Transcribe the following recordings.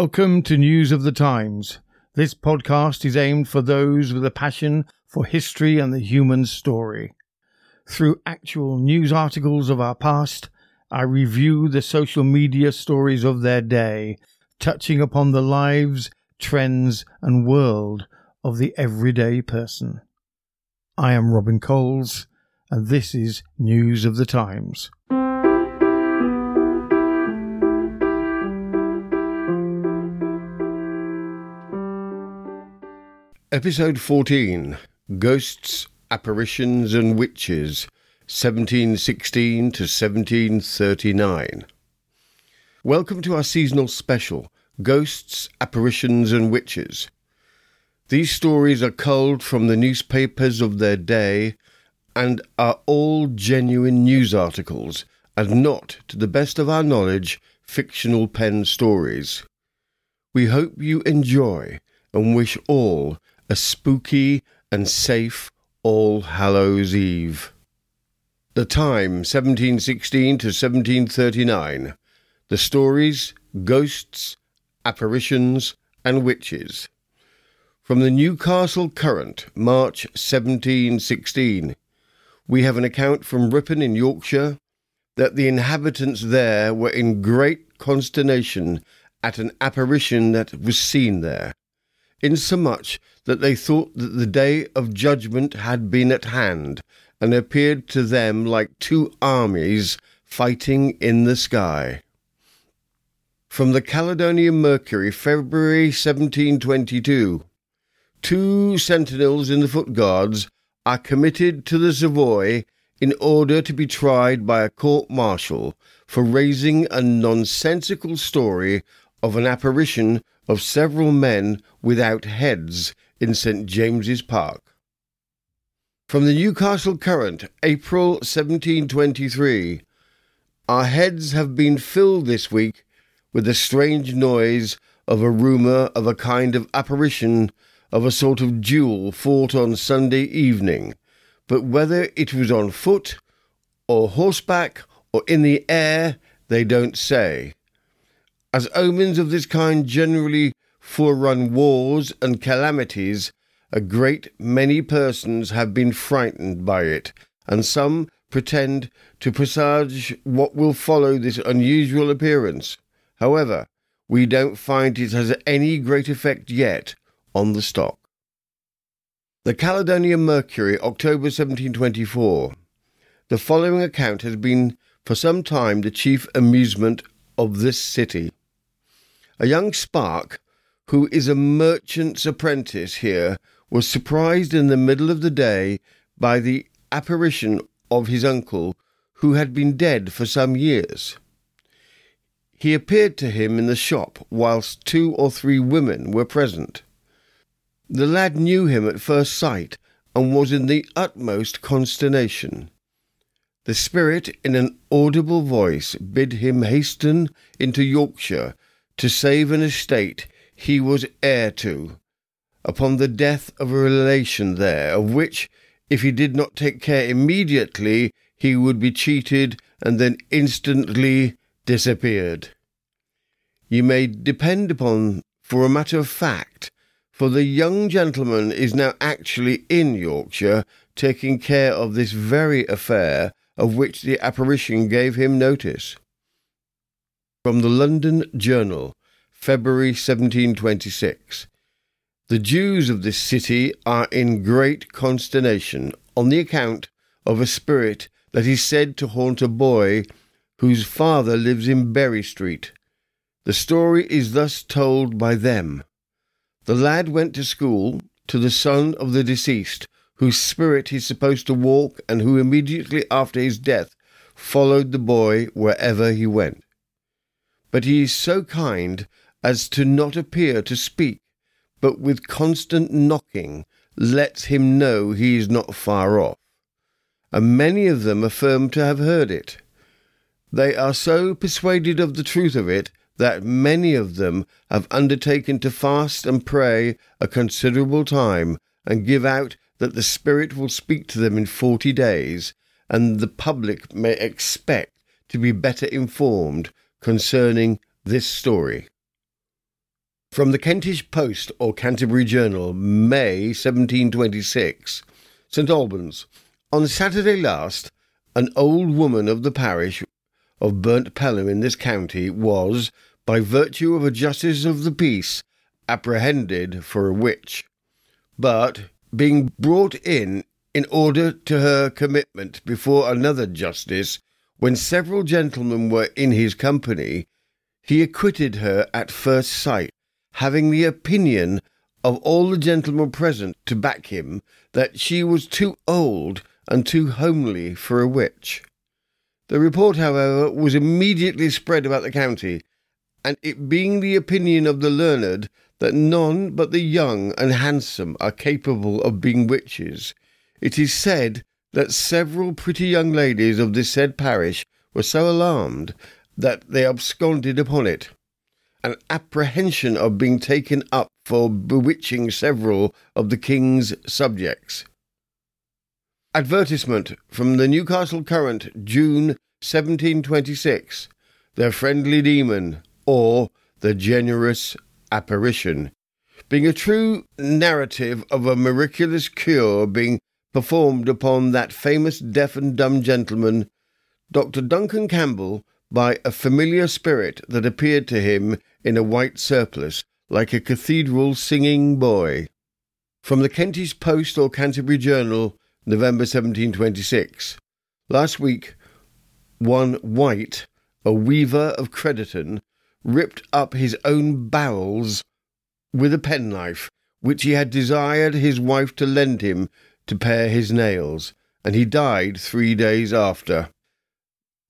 Welcome to News of the Times. This podcast is aimed for those with a passion for history and the human story. Through actual news articles of our past, I review the social media stories of their day, touching upon the lives, trends, and world of the everyday person. I am Robin Coles, and this is News of the Times. Episode 14 Ghosts, Apparitions and Witches, 1716 to 1739. Welcome to our seasonal special Ghosts, Apparitions and Witches. These stories are culled from the newspapers of their day and are all genuine news articles and not, to the best of our knowledge, fictional pen stories. We hope you enjoy and wish all a spooky and safe All Hallows Eve. The time 1716 to 1739. The stories, ghosts, apparitions, and witches. From the Newcastle Courant, March 1716. We have an account from Ripon in Yorkshire that the inhabitants there were in great consternation at an apparition that was seen there insomuch that they thought that the day of judgment had been at hand, and appeared to them like two armies fighting in the sky. From the Caledonian Mercury, February 1722. Two sentinels in the Foot Guards are committed to the Savoy in order to be tried by a court martial for raising a nonsensical story of an apparition of several men without heads in St. James's Park. From the Newcastle Courant, April 1723. Our heads have been filled this week with the strange noise of a rumour of a kind of apparition of a sort of duel fought on Sunday evening, but whether it was on foot, or horseback, or in the air, they don't say. As omens of this kind generally forerun wars and calamities, a great many persons have been frightened by it, and some pretend to presage what will follow this unusual appearance. However, we don't find it has any great effect yet on the stock. The Caledonian Mercury, October 1724. The following account has been for some time the chief amusement of this city. A young spark, who is a merchant's apprentice here, was surprised in the middle of the day by the apparition of his uncle, who had been dead for some years. He appeared to him in the shop whilst two or three women were present. The lad knew him at first sight and was in the utmost consternation. The spirit, in an audible voice, bid him hasten into Yorkshire to save an estate he was heir to, upon the death of a relation there, of which, if he did not take care immediately, he would be cheated and then instantly disappeared. You may depend upon, for a matter of fact, for the young gentleman is now actually in Yorkshire, taking care of this very affair of which the apparition gave him notice. From the London Journal, February 1726. The Jews of this city are in great consternation on the account of a spirit that is said to haunt a boy whose father lives in Bury Street. The story is thus told by them. The lad went to school to the son of the deceased, whose spirit is supposed to walk and who immediately after his death followed the boy wherever he went but he is so kind as to not appear to speak, but with constant knocking lets him know he is not far off. And many of them affirm to have heard it. They are so persuaded of the truth of it that many of them have undertaken to fast and pray a considerable time and give out that the Spirit will speak to them in forty days, and the public may expect to be better informed concerning this story. From the Kentish Post or Canterbury Journal, May 1726, St Albans. On Saturday last, an old woman of the parish of Brent Pelham in this county was, by virtue of a justice of the peace, apprehended for a witch. But, being brought in in order to her commitment before another justice, when several gentlemen were in his company, he acquitted her at first sight, having the opinion of all the gentlemen present to back him that she was too old and too homely for a witch. The report, however, was immediately spread about the county, and it being the opinion of the learned that none but the young and handsome are capable of being witches, it is said that several pretty young ladies of this said parish were so alarmed that they absconded upon it, an apprehension of being taken up for bewitching several of the king's subjects. Advertisement from the Newcastle Courant, June 1726. The Friendly Demon, or The Generous Apparition, being a true narrative of a miraculous cure being performed upon that famous deaf and dumb gentleman, Dr. Duncan Campbell, by a familiar spirit that appeared to him in a white surplice, like a cathedral singing boy. From the Kentish Post or Canterbury Journal, November 1726. Last week, one White, a weaver of Crediton, ripped up his own bowels with a penknife, which he had desired his wife to lend him to pare his nails, and he died three days after.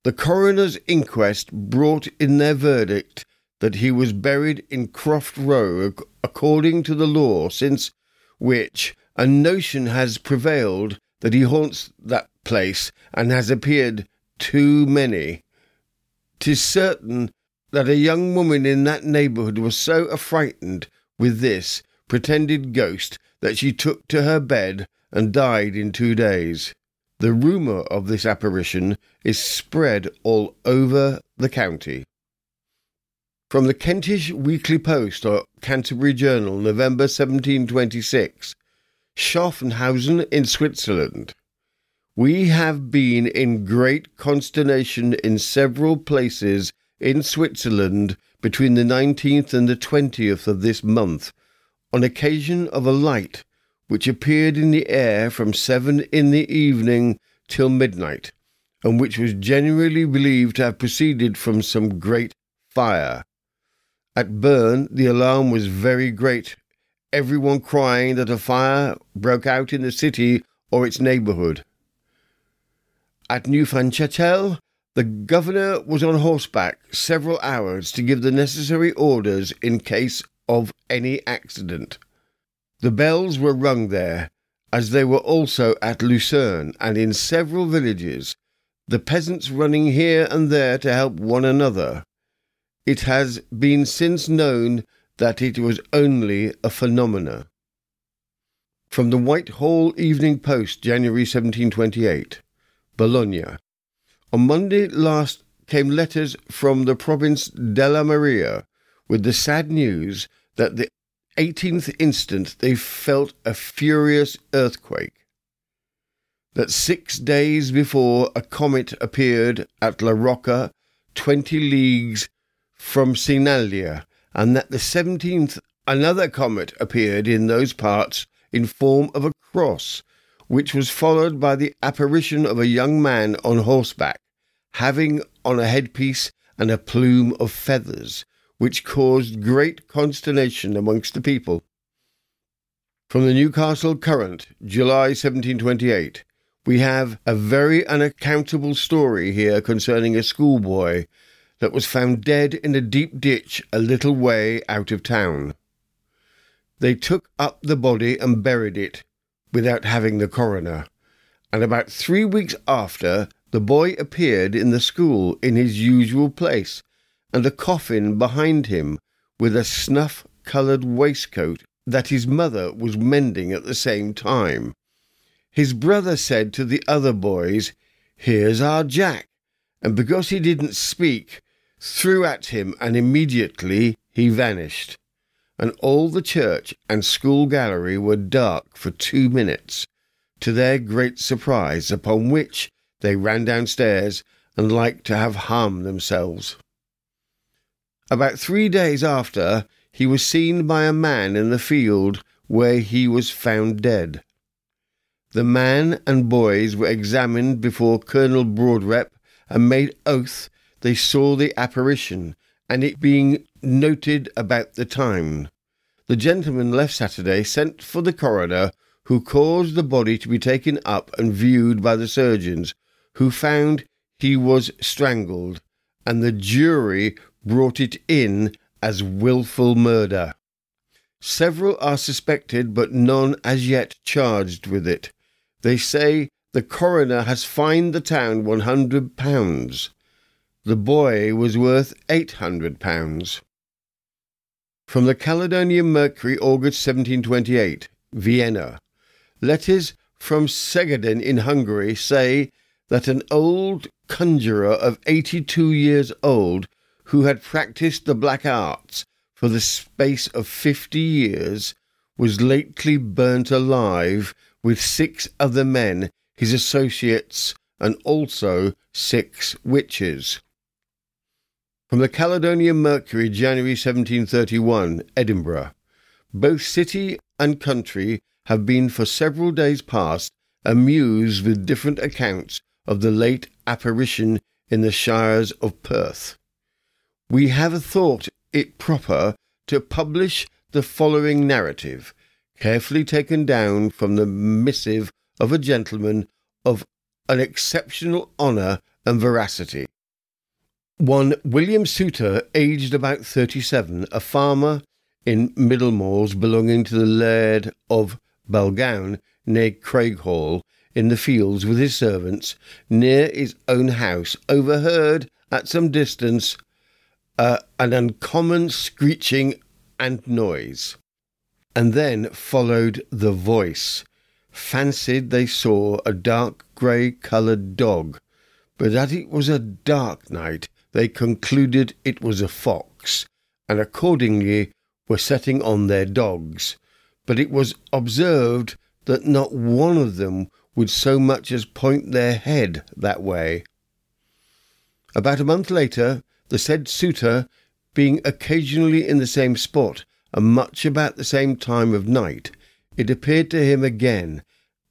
The coroner's inquest brought in their verdict that he was buried in Croft Row according to the law, since which a notion has prevailed that he haunts that place and has appeared too many. Tis certain that a young woman in that neighbourhood was so affrighted with this pretended ghost that she took to her bed and died in two days. The rumour of this apparition is spread all over the county. From the Kentish Weekly Post or Canterbury Journal, November 1726. Schaffhausen in Switzerland. We have been in great consternation in several places in Switzerland between the 19th and the 20th of this month on occasion of a light which appeared in the air from seven in the evening till midnight, and which was generally believed to have proceeded from some great fire. At Bern the alarm was very great everyone crying that a fire broke out in the city or its neighbourhood. At Neufchatel, the governor was on horseback several hours to give the necessary orders in case of any accident. The bells were rung there, as they were also at Lucerne and in several villages, the peasants running here and there to help one another. It has been since known that it was only a phenomena. From the Whitehall Evening Post, January 1728, Bologna. On Monday last came letters from the province della Maria with the sad news that the 18th instant they felt a furious earthquake. That six days before a comet appeared at La Rocca, 20 leagues from Sinalia, and that the seventeenth another comet appeared in those parts in form of a cross, which was followed by the apparition of a young man on horseback, having on a headpiece and a plume of feathers, which caused great consternation amongst the people. From the Newcastle Courant, July 1728, we have a very unaccountable story here concerning a schoolboy that was found dead in a deep ditch a little way out of town. They took up the body and buried it without having the coroner, and about three weeks after, the boy appeared in the school in his usual place, and a coffin behind him with a snuff coloured waistcoat that his mother was mending at the same time. His brother said to the other boys, Here's our Jack. And because he didn't speak, threw at him, and immediately he vanished. and all the church and school gallery were dark for two minutes, to their great surprise, upon which they ran downstairs and like to have harmed themselves. About three days after, he was seen by a man in the field where he was found dead. The man and boys were examined before Colonel Broadrep and made oath they saw the apparition, and it being noted about the time. The gentleman left Saturday sent for the coroner, who caused the body to be taken up and viewed by the surgeons, who found he was strangled, and the jury brought it in as wilful murder. Several are suspected, but none as yet charged with it. They say the coroner has fined the town one hundred pounds. The boy was worth eight hundred pounds. From the Caledonian Mercury, August 1728, Vienna. Letters from Segedin in Hungary say that an old conjurer of 82 years old who had practised the black arts for the space of 50 years was lately burnt alive with six other men, his associates, and also six witches. From the Caledonian Mercury, January 1731, Edinburgh. Both city and country have been for several days past amused with different accounts of the late apparition in the shires of Perth. We have thought it proper to publish the following narrative, carefully taken down from the missive of a gentleman of an exceptional honour and veracity. One William Souter, aged about thirty seven, a farmer in Middlemoors belonging to the Laird of Balgown, near Craighall, in the fields with his servants, near his own house, overheard at some distance uh, an uncommon screeching and noise. And then followed the voice. Fancied they saw a dark grey coloured dog, but that it was a dark night, they concluded it was a fox, and accordingly were setting on their dogs. But it was observed that not one of them would so much as point their head that way. About a month later, the said Souter being occasionally in the same spot, and much about the same time of night, it appeared to him again,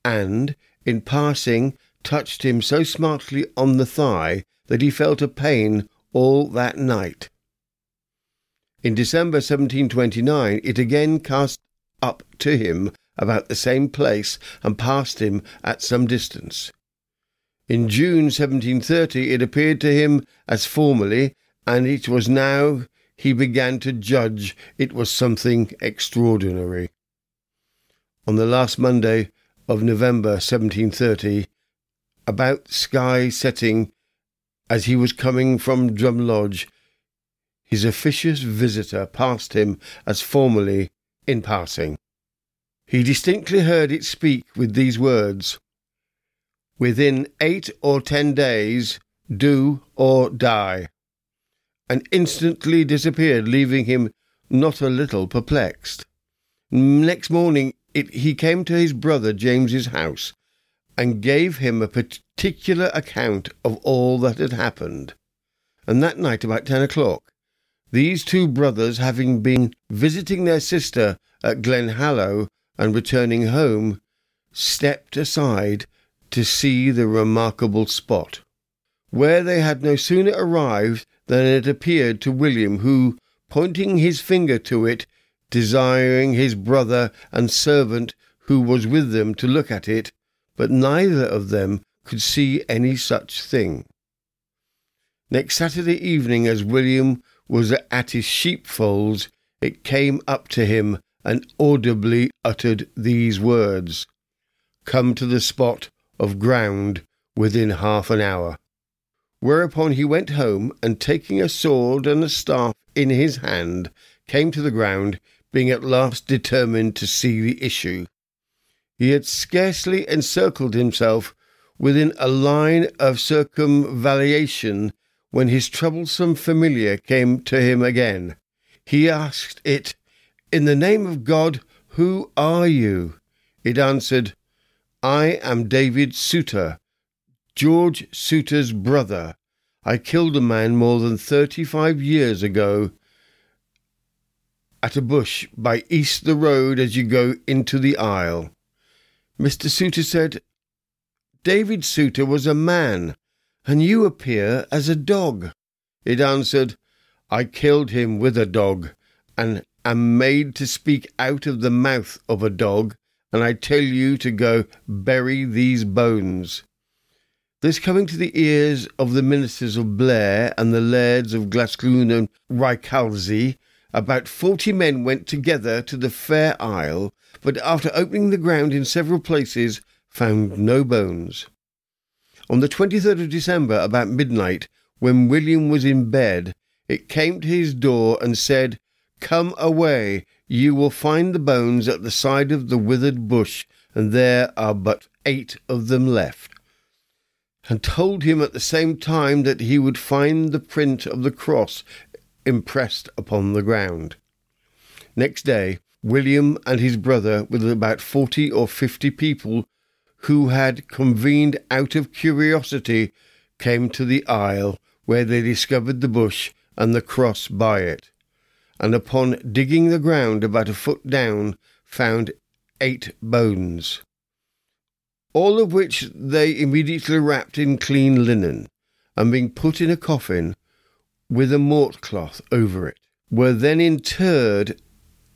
and, in passing, touched him so smartly on the thigh that he felt a pain all that night. In December 1729, it again cast up to him about the same place and passed him at some distance. In June 1730, it appeared to him as formerly, and it was now he began to judge it was something extraordinary. On the last Monday of November 1730, about sky setting, as he was coming from Drum Lodge, his officious visitor passed him as formerly in passing. He distinctly heard it speak with these words Within eight or ten days, do or die, and instantly disappeared, leaving him not a little perplexed. Next morning it, he came to his brother James's house and gave him a particular account of all that had happened. And that night, about ten o'clock, these two brothers, having been visiting their sister at Glenhallow, and returning home, stepped aside to see the remarkable spot, where they had no sooner arrived than it appeared to William, who, pointing his finger to it, desiring his brother and servant who was with them to look at it, but neither of them could see any such thing. Next Saturday evening, as William was at his sheepfolds, it came up to him and audibly uttered these words Come to the spot of ground within half an hour. Whereupon he went home, and taking a sword and a staff in his hand, came to the ground, being at last determined to see the issue. He had scarcely encircled himself within a line of circumvallation when his troublesome familiar came to him again. He asked it In the name of God, who are you? It answered, I am David Souter, George Souter's brother. I killed a man more than 35 years ago at a bush by East the Road as you go into the aisle. Mr. Souter said, David Souter was a man, and you appear as a dog. It answered, I killed him with a dog, and am made to speak out of the mouth of a dog, and I tell you to go bury these bones. This coming to the ears of the ministers of Blair and the lairds of Glasgoon and Rychalsey, about forty men went together to the fair isle, but after opening the ground in several places, found no bones. On the 23rd of December, about midnight, when William was in bed, it came to his door and said, Come away, you will find the bones at the side of the withered bush, and there are but eight of them left. And told him at the same time that he would find the print of the cross impressed upon the ground. Next day, William and his brother, with about forty or fifty people who had convened out of curiosity, came to the isle, where they discovered the bush and the cross by it, and upon digging the ground about a foot down, found eight bones, all of which they immediately wrapped in clean linen, and being put in a coffin, with a mort cloth over it, were then interred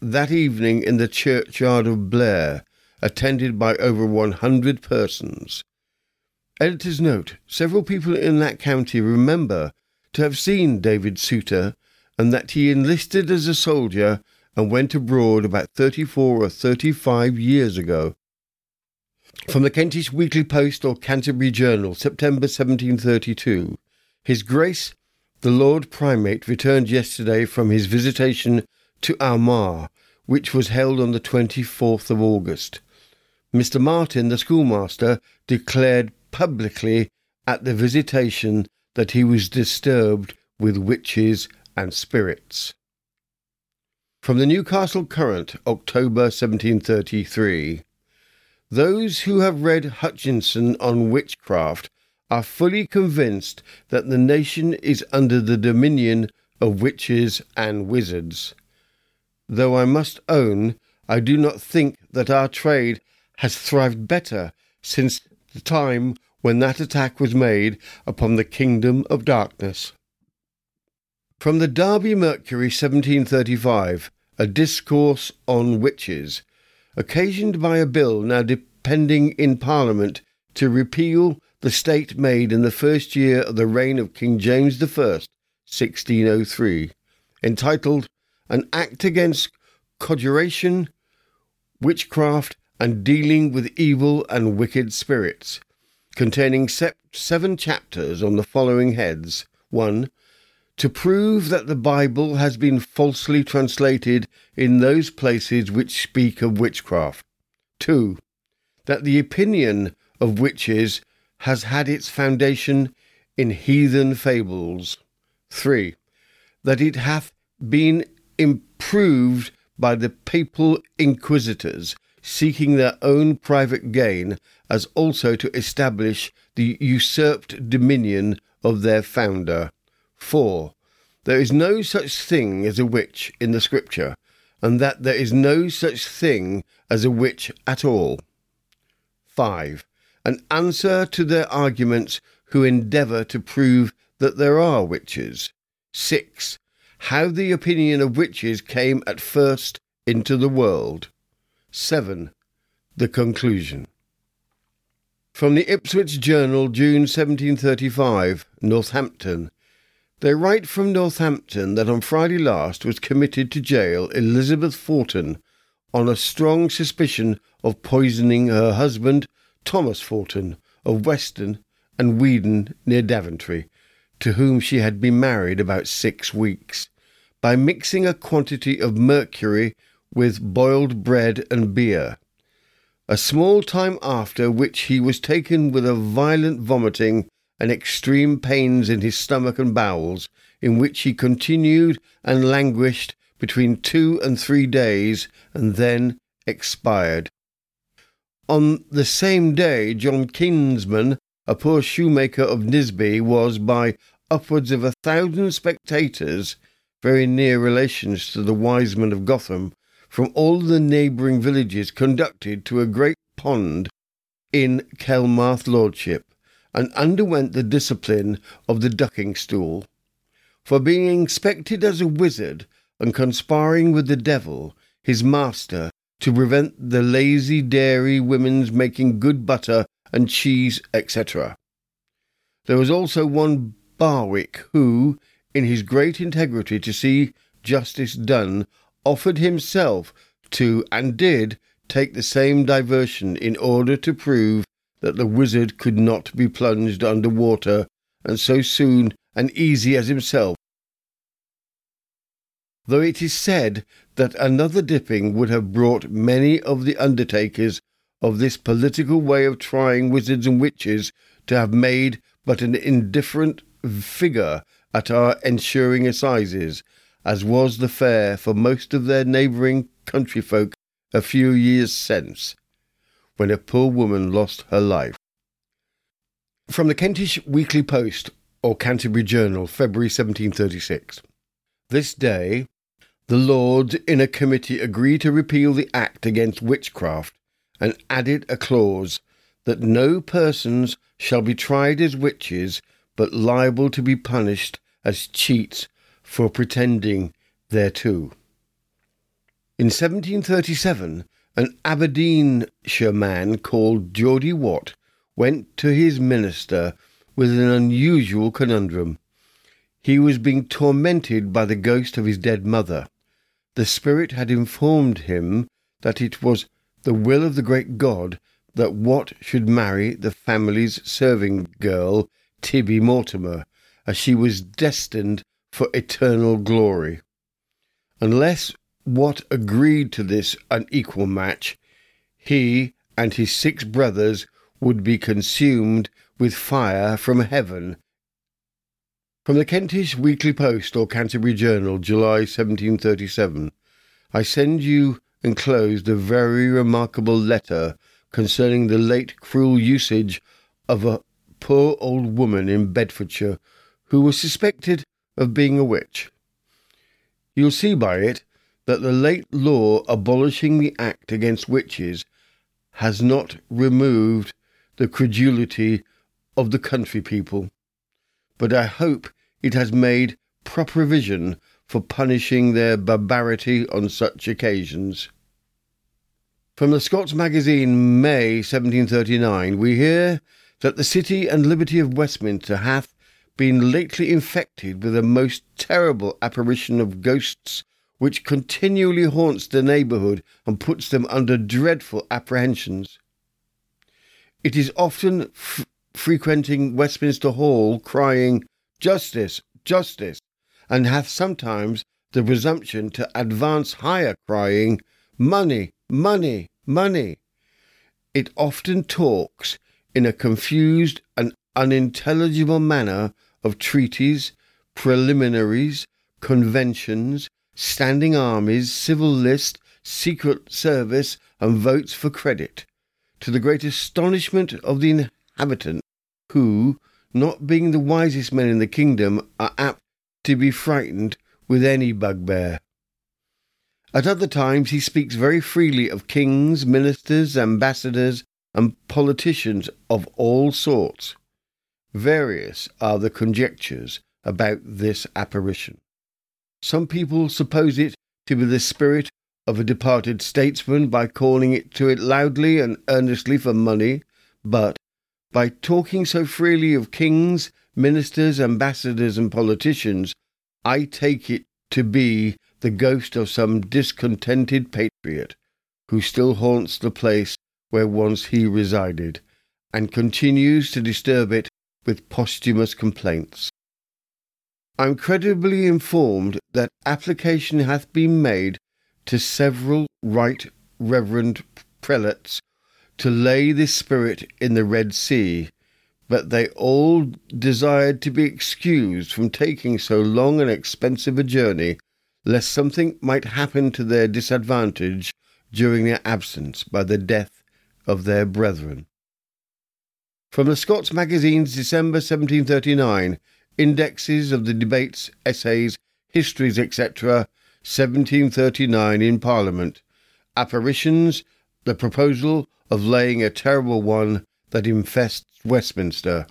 that evening in the churchyard of Blair, attended by over 100 persons. Editor's note Several people in that county remember to have seen David Souter and that he enlisted as a soldier and went abroad about 34 or 35 years ago. From the Kentish Weekly Post or Canterbury Journal, September 1732. His Grace the Lord Primate returned yesterday from his visitation to Armagh, which was held on the 24th of August. Mr. Martin, the schoolmaster, declared publicly at the visitation that he was disturbed with witches and spirits. From the Newcastle Courant, October 1733. Those who have read Hutchinson on witchcraft are fully convinced that the nation is under the dominion of witches and wizards. Though I must own I do not think that our trade has thrived better since the time when that attack was made upon the kingdom of darkness. From the Derby Mercury 1735, a discourse on witches, occasioned by a bill now depending in Parliament to repeal the state made in the first year of the reign of King James I, 1603, entitled An Act Against Conjuration, Witchcraft, and Dealing with Evil and Wicked Spirits, containing seven chapters on the following heads 1. To prove that the Bible has been falsely translated in those places which speak of witchcraft. 2. That the opinion of witches has had its foundation in heathen fables. 3. That it hath been improved by the papal inquisitors seeking their own private gain, as also to establish the usurped dominion of their founder. 4. There is no such thing as a witch in the Scripture, and that there is no such thing as a witch at all. 5 an answer to their arguments who endeavour to prove that there are witches. 6. How the opinion of witches came at first into the world. 7. The conclusion. From the Ipswich Journal, June 1735, Northampton. They write from Northampton that on Friday last was committed to jail Elizabeth Forton on a strong suspicion of poisoning her husband Thomas Forton of Weston and Weedon near Daventry, to whom she had been married about six weeks, by mixing a quantity of mercury with boiled bread and beer. A small time after which he was taken with a violent vomiting and extreme pains in his stomach and bowels, in which he continued and languished between two and three days and then expired. On the same day, John Kinsman, a poor shoemaker of Nisby, was, by upwards of a thousand spectators, very near relations to the wise men of Gotham, from all the neighbouring villages, conducted to a great pond in Kelmarsh Lordship, and underwent the discipline of the ducking stool. For being inspected as a wizard and conspiring with the devil, his master, to prevent the lazy dairy women's making good butter and cheese, etc. There was also one Barwick who, in his great integrity to see justice done, offered himself to and did take the same diversion in order to prove that the wizard could not be plunged under water and so soon and easy as himself. Though it is said that another dipping would have brought many of the undertakers of this political way of trying wizards and witches to have made but an indifferent figure at our ensuing assizes, as was the fare for most of their neighbouring country folk a few years since, when a poor woman lost her life. From the Kentish Weekly Post or Canterbury Journal, February 1736. This day, the Lords in a committee agreed to repeal the Act against witchcraft and added a clause that no persons shall be tried as witches but liable to be punished as cheats for pretending thereto. In 1737, an Aberdeenshire man called Geordie Watt went to his minister with an unusual conundrum. He was being tormented by the ghost of his dead mother. The spirit had informed him that it was the will of the great God that Watt should marry the family's serving girl, Tibby Mortimer, as she was destined for eternal glory. Unless Watt agreed to this unequal match, he and his six brothers would be consumed with fire from heaven. From the Kentish Weekly Post or Canterbury Journal, July 1737, I send you enclosed a very remarkable letter concerning the late cruel usage of a poor old woman in Bedfordshire who was suspected of being a witch. You'll see by it that the late law abolishing the act against witches has not removed the credulity of the country people, but I hope it has made proper provision for punishing their barbarity on such occasions. From the Scots Magazine, May 1739, we hear that the city and liberty of Westminster hath been lately infected with a most terrible apparition of ghosts which continually haunts the neighbourhood and puts them under dreadful apprehensions. It is often f- frequenting Westminster Hall, crying, Justice, justice, and hath sometimes the presumption to advance higher, crying, Money, money, money. It often talks in a confused and unintelligible manner of treaties, preliminaries, conventions, standing armies, civil list, secret service, and votes for credit, to the great astonishment of the inhabitants, who, not being the wisest men in the kingdom, are apt to be frightened with any bugbear. At other times he speaks very freely of kings, ministers, ambassadors, and politicians of all sorts. Various are the conjectures about this apparition. Some people suppose it to be the spirit of a departed statesman by calling it to it loudly and earnestly for money, but by talking so freely of kings, ministers, ambassadors, and politicians, I take it to be the ghost of some discontented patriot who still haunts the place where once he resided, and continues to disturb it with posthumous complaints. I am credibly informed that application hath been made to several right reverend prelates to lay this spirit in the Red Sea, but they all desired to be excused from taking so long and expensive a journey, lest something might happen to their disadvantage during their absence by the death of their brethren. From the Scots Magazine's December 1739, Indexes of the Debates, Essays, Histories, etc., 1739 in Parliament, Apparitions, the proposal of laying a terrible one that infests Westminster.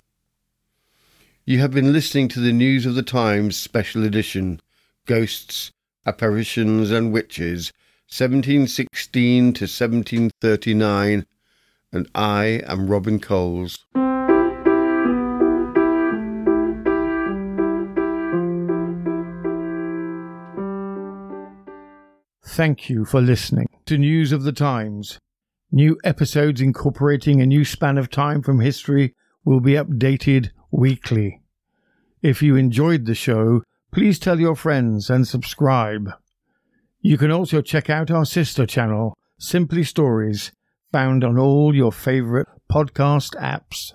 You have been listening to the News of the Times special edition, Ghosts, Apparitions and Witches, 1716 to 1739, and I am Robin Coles. Thank you for listening to News of the Times. New episodes incorporating a new span of time from history will be updated weekly. If you enjoyed the show, please tell your friends and subscribe. You can also check out our sister channel, Simply Stories, found on all your favorite podcast apps.